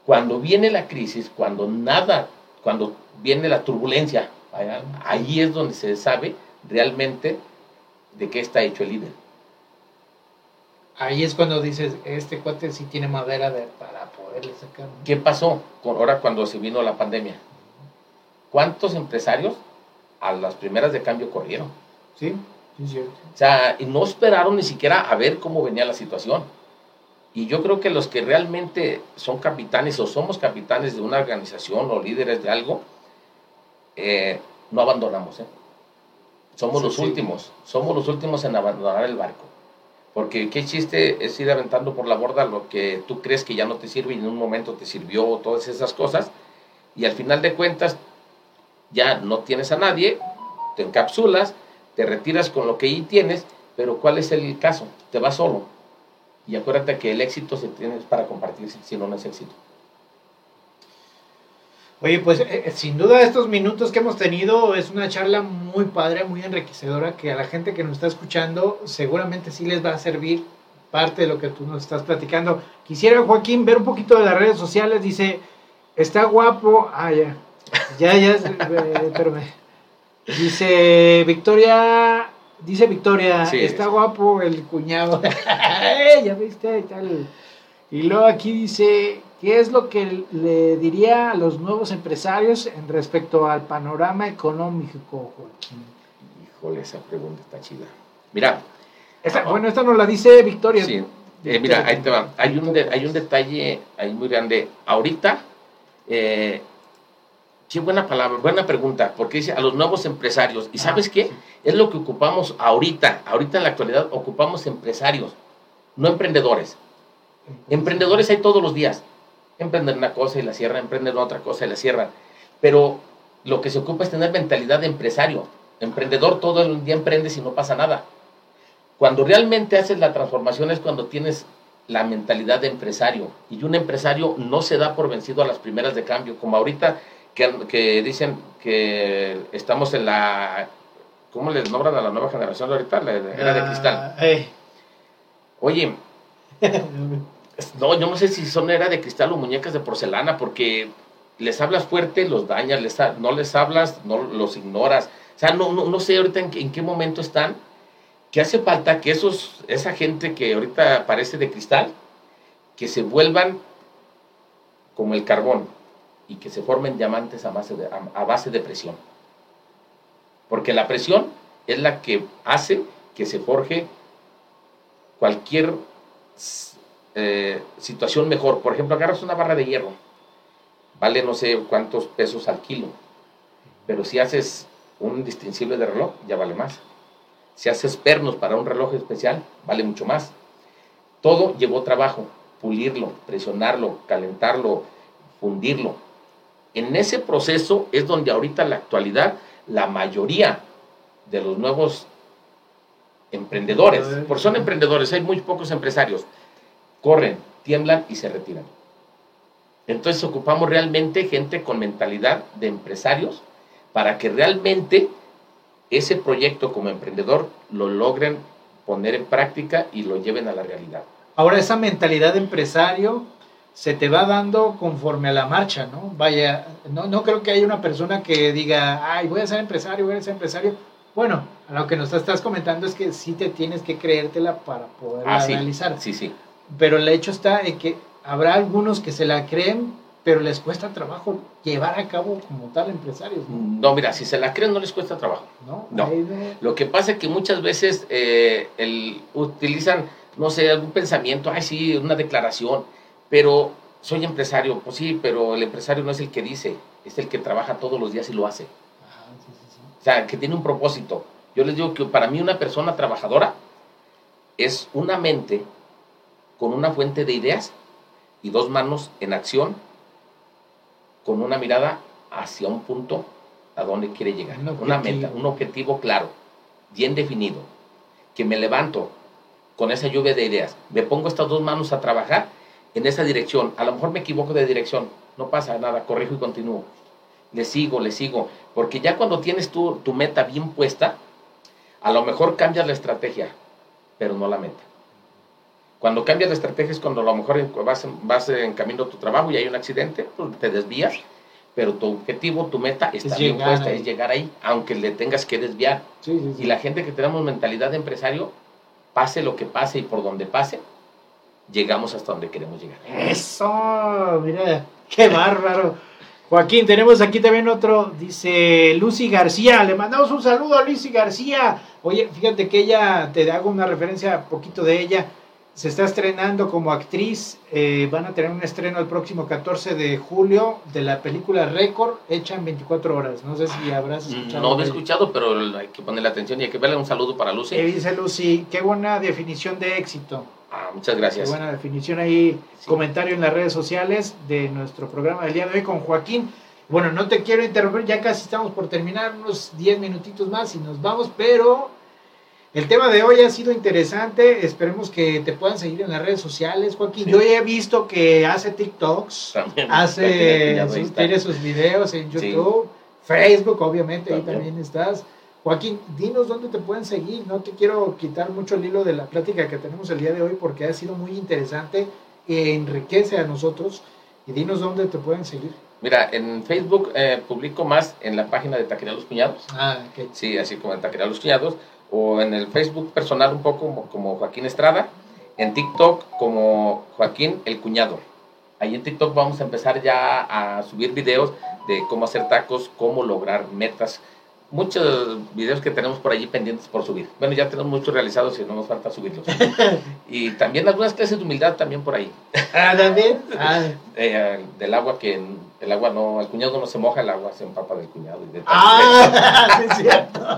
Cuando viene la crisis, cuando nada, cuando viene la turbulencia, ahí es donde se sabe realmente de qué está hecho el líder. Ahí es cuando dices, este cuate sí tiene madera de, para poderle sacar. ¿Qué pasó con, ahora cuando se vino la pandemia? ¿Cuántos empresarios a las primeras de cambio corrieron? Sí, sí, cierto. O sea, y no esperaron ni siquiera a ver cómo venía la situación. Y yo creo que los que realmente son capitanes o somos capitanes de una organización o líderes de algo, eh, no abandonamos. ¿eh? Somos Sí, los sí. últimos, somos los últimos en abandonar el barco. Porque qué chiste es ir aventando por la borda lo que tú crees que ya no te sirve y en un momento te sirvió, todas esas cosas. Y al final de cuentas ya no tienes a nadie, te encapsulas, te retiras con lo que ahí tienes, pero ¿cuál es el caso? Te vas solo. Y acuérdate que el éxito se tiene para compartirse, si no, no es éxito. Oye, pues eh, eh, sin duda estos minutos que hemos tenido es una charla muy padre, muy enriquecedora, que a la gente que nos está escuchando seguramente sí les va a servir parte de lo que tú nos estás platicando. Quisiera, Joaquín, ver un poquito de las redes sociales. Dice, está guapo. Ah, ya. Ya, ya. eh, espérame. Dice Victoria, dice Victoria, Sí. está guapo el cuñado. Eh, ya viste y tal. Y luego aquí dice, ¿qué es lo que le diría a los nuevos empresarios en respecto al panorama económico, Joaquín? Híjole, esa pregunta está chida. Mira, Esta- bueno, esta nos la dice Victoria. Sí. Eh, mira, ahí te va. Hay un, de- hay un detalle ahí muy grande. Ahorita, eh, qué buena palabra, buena pregunta, porque dice a los nuevos empresarios. ¿Y sabes qué? sí. Es lo que ocupamos ahorita. Ahorita en la actualidad ocupamos empresarios, no emprendedores. Emprendedores hay todos los días. Emprenden una cosa y la cierran, emprenden otra cosa y la cierran. Pero lo que se ocupa es tener mentalidad de empresario. Emprendedor todo el día emprendes y no pasa nada. Cuando realmente haces la transformación es cuando tienes la mentalidad de empresario. Y un empresario no se da por vencido a las primeras de cambio. Como ahorita que, que dicen que estamos en la... ¿Cómo les nombran a la nueva generación de ahorita? La era de cristal. Ah, eh. Oye, no, yo no sé si son era de cristal o muñecas de porcelana, porque les hablas fuerte, los dañas, les ha- no les hablas, no los ignoras. O sea, no, no, no sé ahorita en, qué- en qué momento están, que hace falta que esos, esa gente que ahorita parece de cristal, que se vuelvan como el carbón y que se formen diamantes a base de, a- base de presión. Porque la presión es la que hace que se forje cualquier eh, situación mejor. Por ejemplo, agarras una barra de hierro, vale no sé cuántos pesos al kilo, pero si haces un distintible de reloj, ya vale más. Si haces pernos para un reloj especial, vale mucho más. Todo llevó trabajo, pulirlo, presionarlo, calentarlo, fundirlo. En ese proceso es donde ahorita en la actualidad la mayoría de los nuevos emprendedores, porque son emprendedores, hay muy pocos empresarios, corren, tiemblan y se retiran. Entonces ocupamos realmente gente con mentalidad de empresarios para que realmente ese proyecto como emprendedor lo logren poner en práctica y lo lleven a la realidad. Ahora esa mentalidad de empresario se te va dando conforme a la marcha, ¿no? Vaya, no, no creo que haya una persona que diga, ay, voy a ser empresario, voy a ser empresario. Bueno, lo que nos estás comentando es que sí te tienes que creértela para poderla Ah, sí, realizar. sí, sí. Pero el hecho está en que habrá algunos que se la creen, pero les cuesta trabajo llevar a cabo como tal empresarios, ¿no? No, mira, si se la creen no les cuesta trabajo. ¿No? No- Lo que pasa es que muchas veces eh, el- utilizan, no sé, algún pensamiento, ay, sí, una declaración, pero soy empresario, pues sí, pero el empresario no es el que dice, es el que trabaja todos los días y lo hace. Ajá, sí, sí, sí. O sea, que tiene un propósito. Yo les digo que para mí una persona trabajadora es una mente con una fuente de ideas y dos manos en acción con una mirada hacia un punto a donde quiere llegar. Un Una meta, un objetivo claro, bien definido. Que me levanto con esa lluvia de ideas, me pongo estas dos manos a trabajar en esa dirección. A lo mejor me equivoco de dirección, no pasa nada, corrijo y continúo. Le sigo, le sigo. Porque ya cuando tienes tu, tu meta bien puesta, a lo mejor cambias la estrategia, pero no la meta. Cuando cambias la estrategia es cuando a lo mejor vas, en- vas en camino a tu trabajo y hay un accidente, pues te desvías, pero tu objetivo, tu meta está Es bien puesta, ahí. es llegar ahí, aunque le tengas que desviar. Sí, sí, sí. Y la gente que tenemos mentalidad de empresario, pase lo que pase y por donde pase, llegamos hasta donde queremos llegar. Eso, mira, qué bárbaro. Joaquín, tenemos aquí también otro, dice Lucy García, le mandamos un saludo a Lucy García. Oye, fíjate que ella, te hago una referencia poquito de ella, se está estrenando como actriz. eh, van a tener un estreno el próximo 14 de julio de la película Récord, hecha en 24 horas. No sé si habrás escuchado. No lo he escuchado, pero hay que ponerle atención y hay que verle un saludo para Lucy. Eh, dice Lucy, qué buena definición de éxito. Ah, muchas Qué gracias. buena definición ahí, Sí. comentario en las redes sociales de nuestro programa del día de hoy con Joaquín. Bueno, no te quiero interrumpir, ya casi estamos por terminar, unos 10 minutitos más y nos vamos, pero el tema de hoy ha sido interesante, esperemos que te puedan seguir en las redes sociales, Joaquín. Sí. Yo he visto que hace TikToks, También, hace, ya sus- tiene sus videos en Sí. YouTube, Facebook, obviamente, ahí también estás. Joaquín, dinos dónde te pueden seguir. No te quiero quitar mucho el hilo de la plática que tenemos el día de hoy porque ha sido muy interesante e enriquece a nosotros. Y dinos dónde te pueden seguir. Mira, en Facebook eh, publico más en la página de Taquería Los Cuñados. Ah, ok. Sí, así como en Taquería Los Cuñados. O en el Facebook personal un poco como, como Joaquín Estrada. En TikTok como Joaquín el Cuñado. Ahí en TikTok vamos a empezar ya a subir videos de cómo hacer tacos, cómo lograr metas. Muchos videos que tenemos por allí pendientes por subir. Bueno, ya tenemos muchos realizados y no nos falta subirlos. y también algunas clases de humildad también por ahí. Ah, también. Ah, Eh, del agua que el agua no, el cuñado no se moja, el agua se empapa del cuñado. Y de ah sí, es cierto.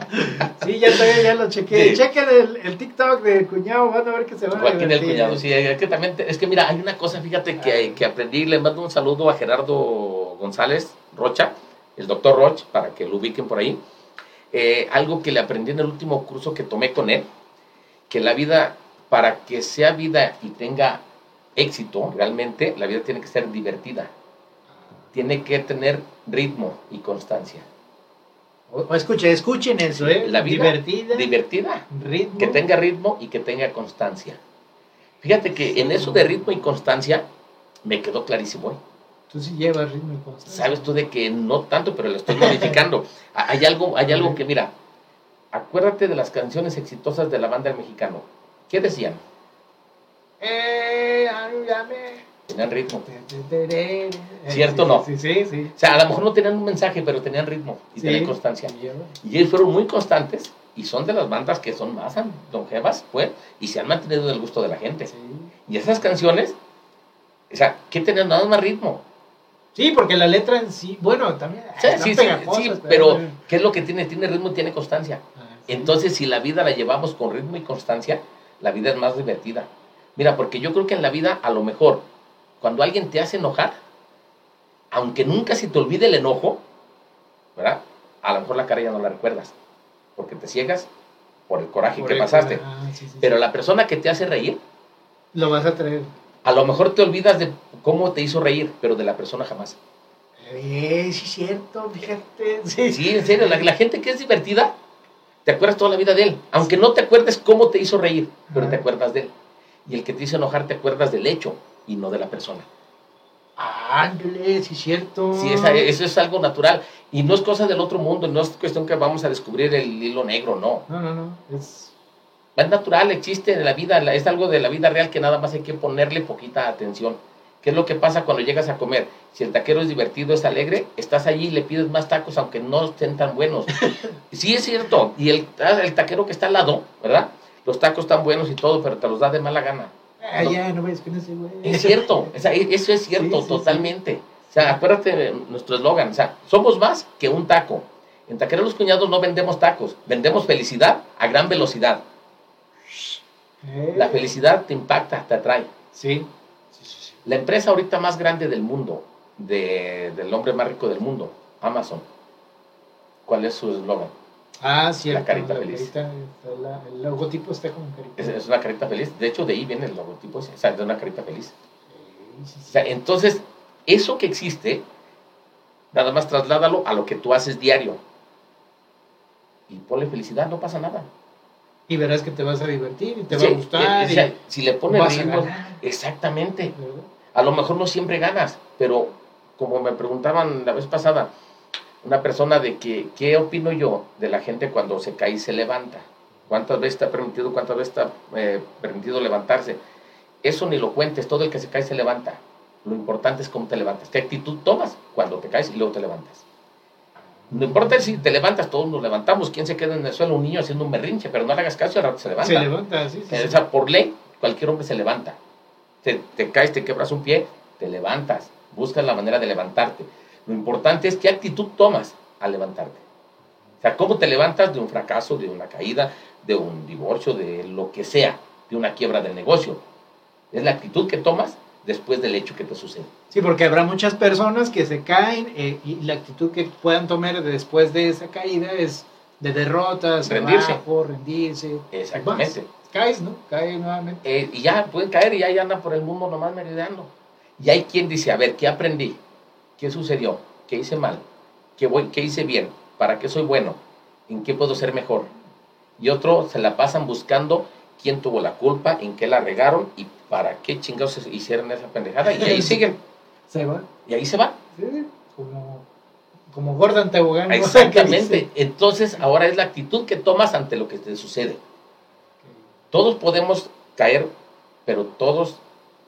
Sí, ya, todavía ya lo chequé. Sí. Chequen el, el TikTok del cuñado, van a ver que se van a Joaquín el divertir. cuñado, sí, es que también, te- es que mira, hay una cosa, fíjate, que, que aprendí, le mando un saludo a Gerardo González Rocha, el doctor Roch, para que lo ubiquen por ahí. Eh, algo que le aprendí en el último curso que tomé con él, que la vida, para que sea vida y tenga éxito, realmente, la vida tiene que ser divertida, tiene que tener ritmo y constancia. O, escuchen, escuchen eso, ¿eh? La vida Divertida, Divertida, ritmo. que tenga ritmo y que tenga constancia. Fíjate que en eso de ritmo y constancia me quedó clarísimo. ¿eh? Tú sí llevas ritmo y constancia. Sabes tú de que no tanto, pero lo estoy modificando. Ha- hay algo, hay algo que mira. Acuérdate de las canciones exitosas de la banda del mexicano. ¿Qué decían? Eh, ayúdame. Tenían ritmo. ¿Cierto o no? Sí, sí, sí. O sea, a lo mejor no tenían un mensaje, pero tenían ritmo y Sí. tenían constancia. Y ellos fueron muy constantes y son de las bandas que son más longevas, pues, y se han mantenido del gusto de la gente. Sí. Y esas canciones, o sea, ¿qué tenían? Nada más ritmo. Sí, porque la letra en sí, bueno, también. Sí, sí, sí, pero. ¿qué es lo que tiene? Tiene ritmo y tiene constancia. Ah, sí. Entonces, si la vida la llevamos con ritmo y constancia, la vida es más divertida. Mira, porque yo creo que en la vida, a lo mejor, cuando alguien te hace enojar, aunque nunca se te olvide el enojo, ¿verdad? A lo mejor la cara ya no la recuerdas, porque te ciegas por el coraje Por que el- pasaste. ah, sí, Pero la persona que te hace reír, Lo vas a traer. A lo mejor te olvidas de cómo te hizo reír, pero de la persona jamás. Eh, sí, cierto, fíjate. Sí, Sí, en serio, la, la gente que es divertida, te acuerdas toda la vida de él. Aunque no te acuerdes cómo te hizo reír, pero Ajá. te acuerdas de él. Y el que te hizo enojar, te acuerdas del hecho y no de la persona. Ándale, sí, cierto. Sí, esa- eso es algo natural. Y no es cosa del otro mundo, no es cuestión que vamos a descubrir el hilo negro, no. No, no, no. Es... Es natural, existe en la vida, es algo de la vida real que nada más hay que ponerle poquita atención. ¿Qué es lo que pasa cuando llegas a comer? Si el taquero es divertido, es alegre, estás allí y le pides más tacos aunque no estén tan buenos. sí, es cierto. Y el, ah, el taquero que está al lado, ¿verdad? Los tacos están buenos y todo, pero te los da de mala gana. Ah, No. ya, no vayas con ese güey. Es cierto, o sea, e- eso es cierto, Sí, sí, totalmente. O sea, acuérdate de nuestro eslogan, o sea, somos más que un taco. En Taquero Los Cuñados no vendemos tacos, vendemos felicidad a gran velocidad. Eh, La felicidad te impacta, te atrae. Sí. Sí, sí, sí. La empresa ahorita más grande del mundo, de- del hombre más rico del mundo, Amazon. ¿Cuál es su eslogan? Ah, cierto. carita feliz. carita, la- el logotipo está como carita. Es, es una carita feliz. De hecho, de ahí viene el logotipo, o sea, de una carita feliz. Sí, sí, O sea, entonces, eso que existe, nada más trasládalo a lo que tú haces diario. Y ponle felicidad, no pasa nada. Y verás que te vas a divertir y te Sí, va a gustar. eh, o sea, y si le pones ritmo, exactamente. A lo mejor no siempre ganas, pero como me preguntaban la vez pasada, una persona de que, ¿qué opino yo de la gente cuando se cae y se levanta? ¿Cuántas veces está permitido, cuántas veces está eh, permitido levantarse? Eso ni lo cuentes, todo el que se cae se levanta. Lo importante es cómo te levantas, qué actitud tomas cuando te caes y luego te levantas. No importa si te levantas, todos nos levantamos. ¿Quién se queda en el suelo? Un niño haciendo un berrinche, pero no le hagas caso y al rato se levanta. Se levanta, sí, sí. O sea, por ley, cualquier hombre se levanta. Te, te caes, te quebras un pie, te levantas, buscas la manera de levantarte. Lo importante es qué actitud tomas al levantarte. O sea, cómo te levantas de un fracaso, de una caída, de un divorcio, de lo que sea, de una quiebra del negocio. Es la actitud que tomas después del hecho que te sucede. Sí, porque habrá muchas personas que se caen eh, y la actitud que puedan tomar después de esa caída es de derrotas, Rendirse. abajo, rendirse. Exactamente. Vas, caes, ¿no? Caes nuevamente. Eh, y ya pueden caer y ya, ya andan por el mundo nomás merodeando. Y hay quien dice, a ver, ¿qué aprendí? ¿Qué sucedió? ¿Qué hice mal? ¿Qué, voy, ¿Qué hice bien? ¿Para qué soy bueno? ¿En qué puedo ser mejor? Y otro se la pasan buscando quién tuvo la culpa, en qué la regaron y para qué chingados hicieron esa pendejada. Y ahí siguen. Se va. Y ahí se va. Sí, como, como Gordon Tobogán. ¿no? Exactamente. Entonces, ahora es la actitud que tomas ante lo que te sucede. Todos podemos caer, pero todos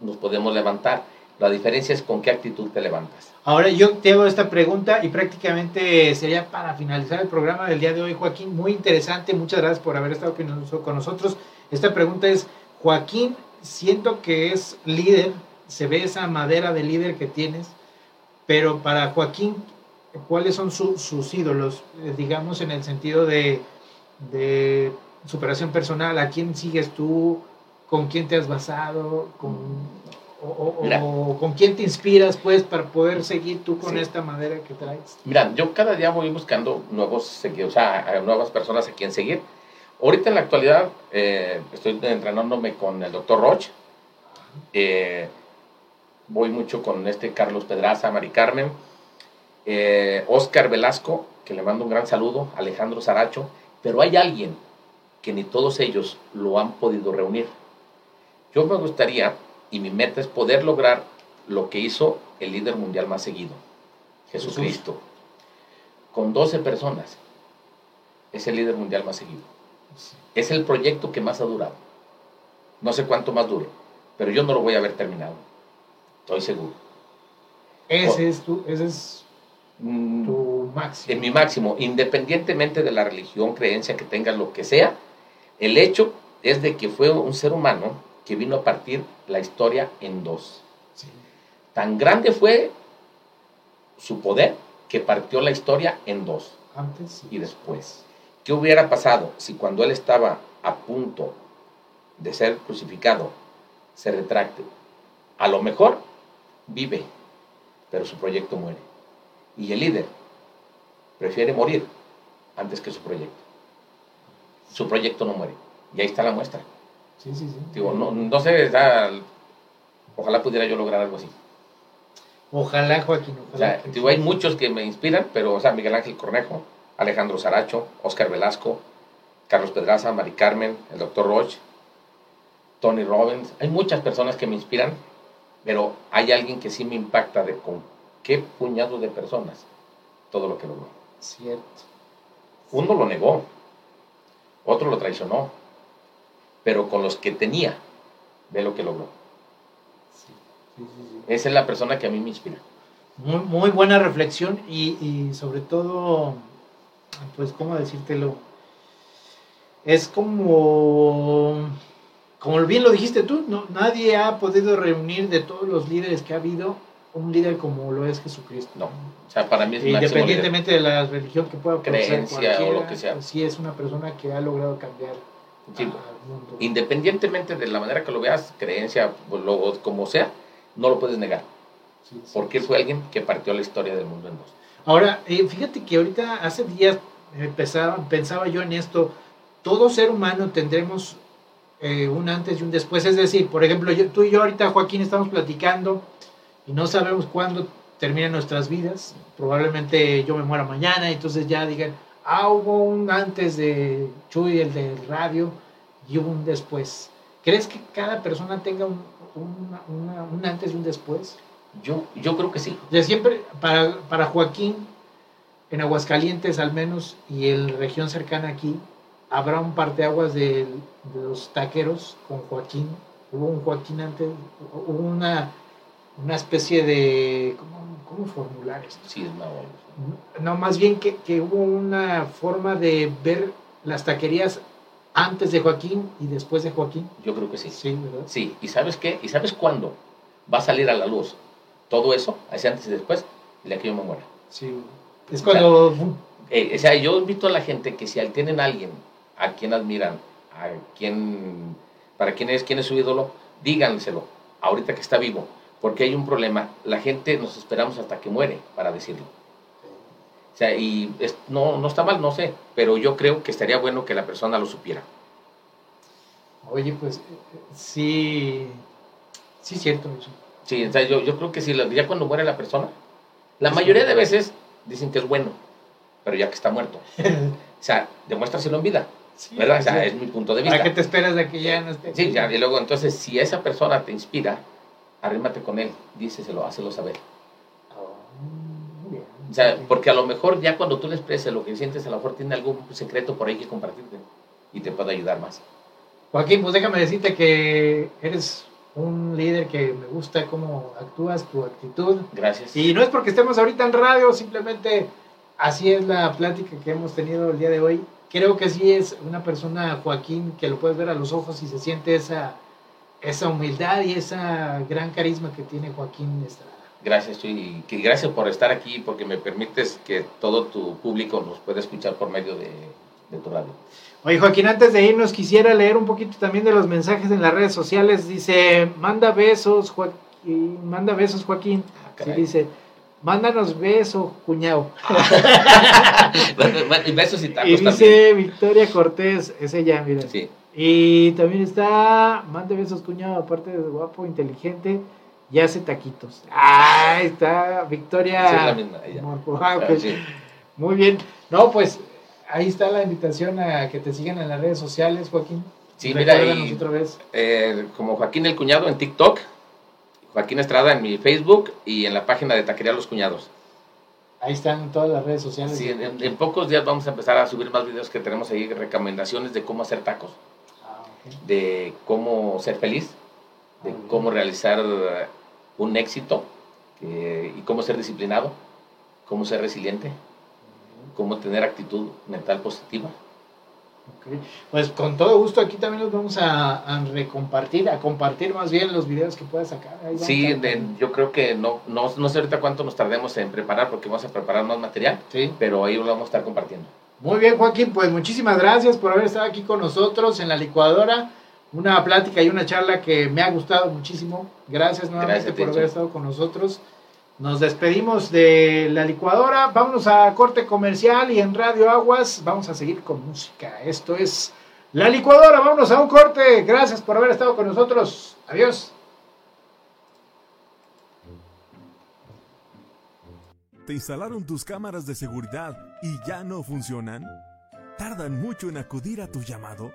nos podemos levantar. La diferencia es con qué actitud te levantas. Ahora yo te hago esta pregunta y prácticamente sería para finalizar el programa del día de hoy, Joaquín. Muy interesante, muchas gracias por haber estado con nosotros. Esta pregunta es, Joaquín, siento que es líder, se ve esa madera de líder que tienes, pero para Joaquín, ¿cuáles son su, sus ídolos? Eh, digamos en el sentido de, de superación personal, ¿a quién sigues tú? ¿Con quién te has basado? ¿Con, o, o, Mira. o con quién te inspiras pues para poder seguir tú con Sí. esta madera que traes? Mira, yo cada día voy buscando nuevos seguidores, o sea, nuevas personas a quien seguir. Ahorita en la actualidad eh, estoy entrenándome con el doctor Roch. Eh, voy mucho con este Carlos Pedraza, Mari Carmen. eh, Oscar Velasco, que le mando un gran saludo. Alejandro Saracho. Pero hay alguien que ni todos ellos lo han podido reunir. Yo me gustaría, y mi meta es poder lograr lo que hizo el líder mundial más seguido, Jesucristo con 12 personas. Es el líder mundial más seguido. Es el proyecto que más ha durado. No sé cuánto más dure, pero yo no lo voy a haber terminado. Estoy seguro. Ese es tu, ese es Mm, tu máximo. En mi máximo, independientemente de la religión, creencia que tengas, lo que sea, el hecho es de que fue un ser humano que vino a partir la historia en dos. Sí. Tan grande fue su poder que partió la historia en dos. Antes y después. ¿Qué hubiera pasado si cuando él estaba a punto de ser crucificado se retracte? A lo mejor vive, pero su proyecto muere. Y el líder prefiere morir antes que su proyecto. Su proyecto no muere. Y ahí está la muestra. Sí, sí, sí. Digo, no, no sé, está- ojalá pudiera yo lograr algo así. Ojalá, Joaquín, O ojalá. sea, digo, hay muchos que me inspiran, pero, o sea, Miguel Ángel Cornejo, Alejandro Saracho, Oscar Velasco, Carlos Pedraza, Mari Carmen, el doctor Roche, Tony Robbins. Hay muchas personas que me inspiran, pero hay alguien que sí me impacta de con qué puñado de personas todo lo que logró. Cierto. Uno lo negó, otro lo traicionó, pero con los que tenía, ve lo que logró. Sí, sí, sí. Esa es la persona que a mí me inspira. Muy, muy buena reflexión y, y sobre todo, pues, ¿cómo decírtelo? Es como, como bien lo dijiste tú, no, nadie ha podido reunir de todos los líderes que ha habido un líder como lo es Jesucristo. No, o sea, para mí es líder. Independientemente de la religión que pueda Creencia o lo que sea. pues sí es una persona que ha logrado cambiar Sí, al mundo. independientemente de la manera que lo veas, creencia, lo- como sea, no lo puedes negar, Sí, sí. porque él fue alguien que partió la historia del mundo en dos. Ahora, eh, fíjate que ahorita hace días empezaba, pensaba yo en esto, todo ser humano tendremos eh, un antes y un después, es decir, por ejemplo, yo- tú y yo ahorita, Joaquín, estamos platicando y no sabemos cuándo terminan nuestras vidas, probablemente yo me muera mañana, entonces ya digan, ah, hubo un antes de Chuy, el del radio, y hubo un después. ¿Crees que cada persona tenga un, antes y un después? Yo, yo creo que sí. De siempre, para, para Joaquín, en Aguascalientes al menos, y en región cercana aquí, habrá un parteaguas de, de los taqueros con Joaquín. Hubo un Joaquín antes, hubo una, una especie de. ¿Cómo, cómo formular esto? Sí, es una No, más bien que, que hubo una forma de ver las taquerías antes de Joaquín y después de Joaquín. Yo creo que sí. Sí, ¿verdad? Sí, ¿y sabes qué? ¿Y sabes cuándo va a salir a la luz todo eso? Así antes y después, el día que yo me muera. Sí. Es cuando... Eh, o sea, yo invito a la gente que si tienen a alguien a quien admiran, a quien, para quien es, quien es su ídolo, díganselo, ahorita que está vivo, porque hay un problema. La gente nos esperamos hasta que muere para decirlo. O sea, y es- no, no está mal, no sé, pero yo creo que estaría bueno que la persona lo supiera. Oye, pues eh, eh, sí, sí, cierto. eso. Sí, o sea, yo, yo creo que si la- ya cuando muere la persona, la mayoría de veces dicen que es bueno, pero ya que está muerto. O sea, demuéstraselo en vida, Sí, ¿verdad? O sea, sí. es mi punto de ¿Para vista. qué te esperas de que ya no esté? Sí, ya, y luego entonces, si esa persona te inspira, arrímate con él, díceselo, hácelo saber. Oh, bien. O sea, porque a lo mejor ya cuando tú le expreses lo que sientes, a lo mejor tiene algún secreto por ahí que compartirte y te puede ayudar más. Joaquín, pues déjame decirte que eres un líder que me gusta cómo actúas, tu actitud. Gracias. Y no es porque estemos ahorita en radio, simplemente así es la plática que hemos tenido el día de hoy. Creo que sí es una persona, Joaquín, que lo puedes ver a los ojos y se siente esa, esa humildad y esa gran carisma que tiene Joaquín Estrada. Gracias, Chuy, y gracias por estar aquí porque me permites que todo tu público nos pueda escuchar por medio de, de tu radio. Oye, Joaquín, antes de irnos quisiera leer un poquito también de los mensajes en las redes sociales. Dice, manda besos, Joaquín, manda besos, Joaquín. Ah, Sí, dice, mándanos besos, cuñado. Besos y tacos Y también. dice Victoria Cortés, es ella, mira. Sí, Y también está, mande besos, cuñado, aparte de guapo, inteligente, y hace taquitos. Ah, está Victoria. Sí, es la misma, ella. Ah. Ah, sí. Muy bien. No, pues ahí está la invitación a que te sigan en las redes sociales, Joaquín. Sí, mira, y- otra vez. Eh, como Joaquín el Cuñado en TikTok, Joaquín Estrada en mi Facebook y en la página de Taquería Los Cuñados. Ahí están en todas las redes sociales. Sí, en, en- en pocos días vamos a empezar a subir más videos que tenemos ahí, recomendaciones de cómo hacer tacos, Ah, de cómo ser feliz, de Ah, cómo realizar eh, un éxito que- y cómo ser disciplinado, cómo ser resiliente, cómo tener actitud mental positiva. Ok. Pues con todo gusto aquí también los vamos a, a recompartir, a compartir más bien los videos que puedas sacar. Ahí Sí, de- yo creo que no, no, no sé ahorita cuánto nos tardemos en preparar porque vamos a preparar más material, Sí. pero ahí lo vamos a estar compartiendo. Muy bien, Joaquín, pues muchísimas gracias por haber estado aquí con nosotros en la licuadora. Una plática y una charla que me ha gustado muchísimo. Gracias nuevamente Gracias por haber estado con nosotros. Nos despedimos de la licuadora. Vámonos a corte comercial y en Radio Aguas vamos a seguir con música. Esto es la licuadora. Vámonos a un corte. Gracias por haber estado con nosotros. Adiós. ¿Te instalaron tus cámaras de seguridad y ya no funcionan? ¿Tardan mucho en acudir a tu llamado?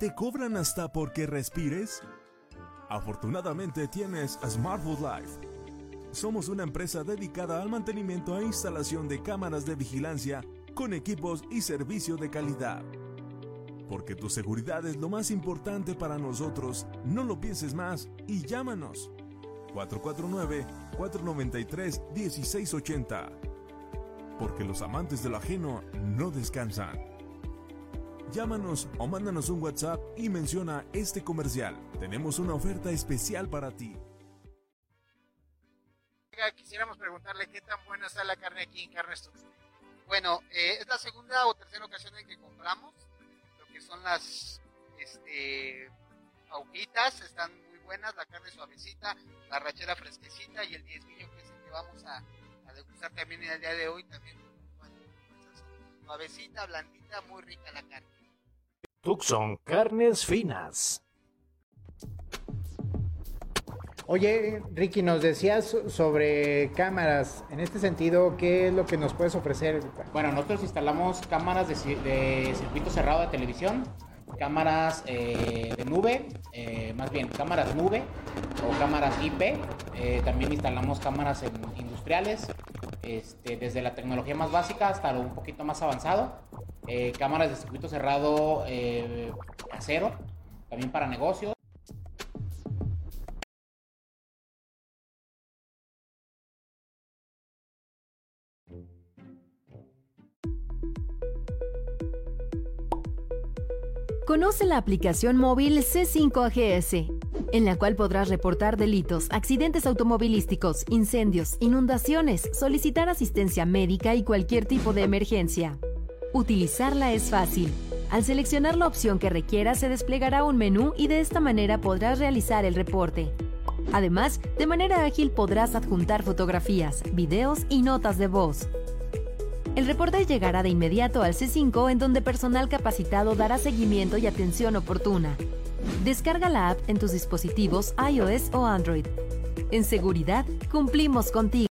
¿Te cobran hasta porque respires? Afortunadamente tienes Smartwood Life. Somos una empresa dedicada al mantenimiento e instalación de cámaras de vigilancia con equipos y servicio de calidad. Porque tu seguridad es lo más importante para nosotros, no lo pienses más y llámanos. 449-493-1680. Porque los amantes de lo ajeno no descansan. Llámanos o mándanos un WhatsApp y menciona este comercial. Tenemos una oferta especial para ti. Quisiéramos preguntarle qué tan buena está la carne aquí en Carnes Tuxtla. Bueno, eh, es la segunda o tercera ocasión en que compramos lo que son las este, están muy buenas, la carne suavecita, la rachera fresquecita y el diezmillo que es el que vamos a, a degustar también el día de hoy, también suavecita, blandita, muy rica la carne. Tucson Carnes Finas. Oye, Ricky, nos decías sobre cámaras. En este sentido, ¿qué es lo que nos puedes ofrecer? Bueno, nosotros instalamos cámaras de, ci- de circuito cerrado de televisión, cámaras eh, de nube, eh, más bien cámaras nube o cámaras IP. eh, también instalamos cámaras en- industriales, este, desde la tecnología más básica hasta lo un poquito más avanzado. eh, cámaras de circuito cerrado eh, casero, también para negocios. Conoce la aplicación móvil C5AGS, en la cual podrás reportar delitos, accidentes automovilísticos, incendios, inundaciones, solicitar asistencia médica y cualquier tipo de emergencia. Utilizarla es fácil. Al seleccionar la opción que requieras se desplegará un menú y de esta manera podrás realizar el reporte. Además, de manera ágil podrás adjuntar fotografías, videos y notas de voz. El reporte llegará de inmediato al C5 en donde personal capacitado dará seguimiento y atención oportuna. Descarga la app en tus dispositivos iOS o Android. En seguridad, cumplimos contigo.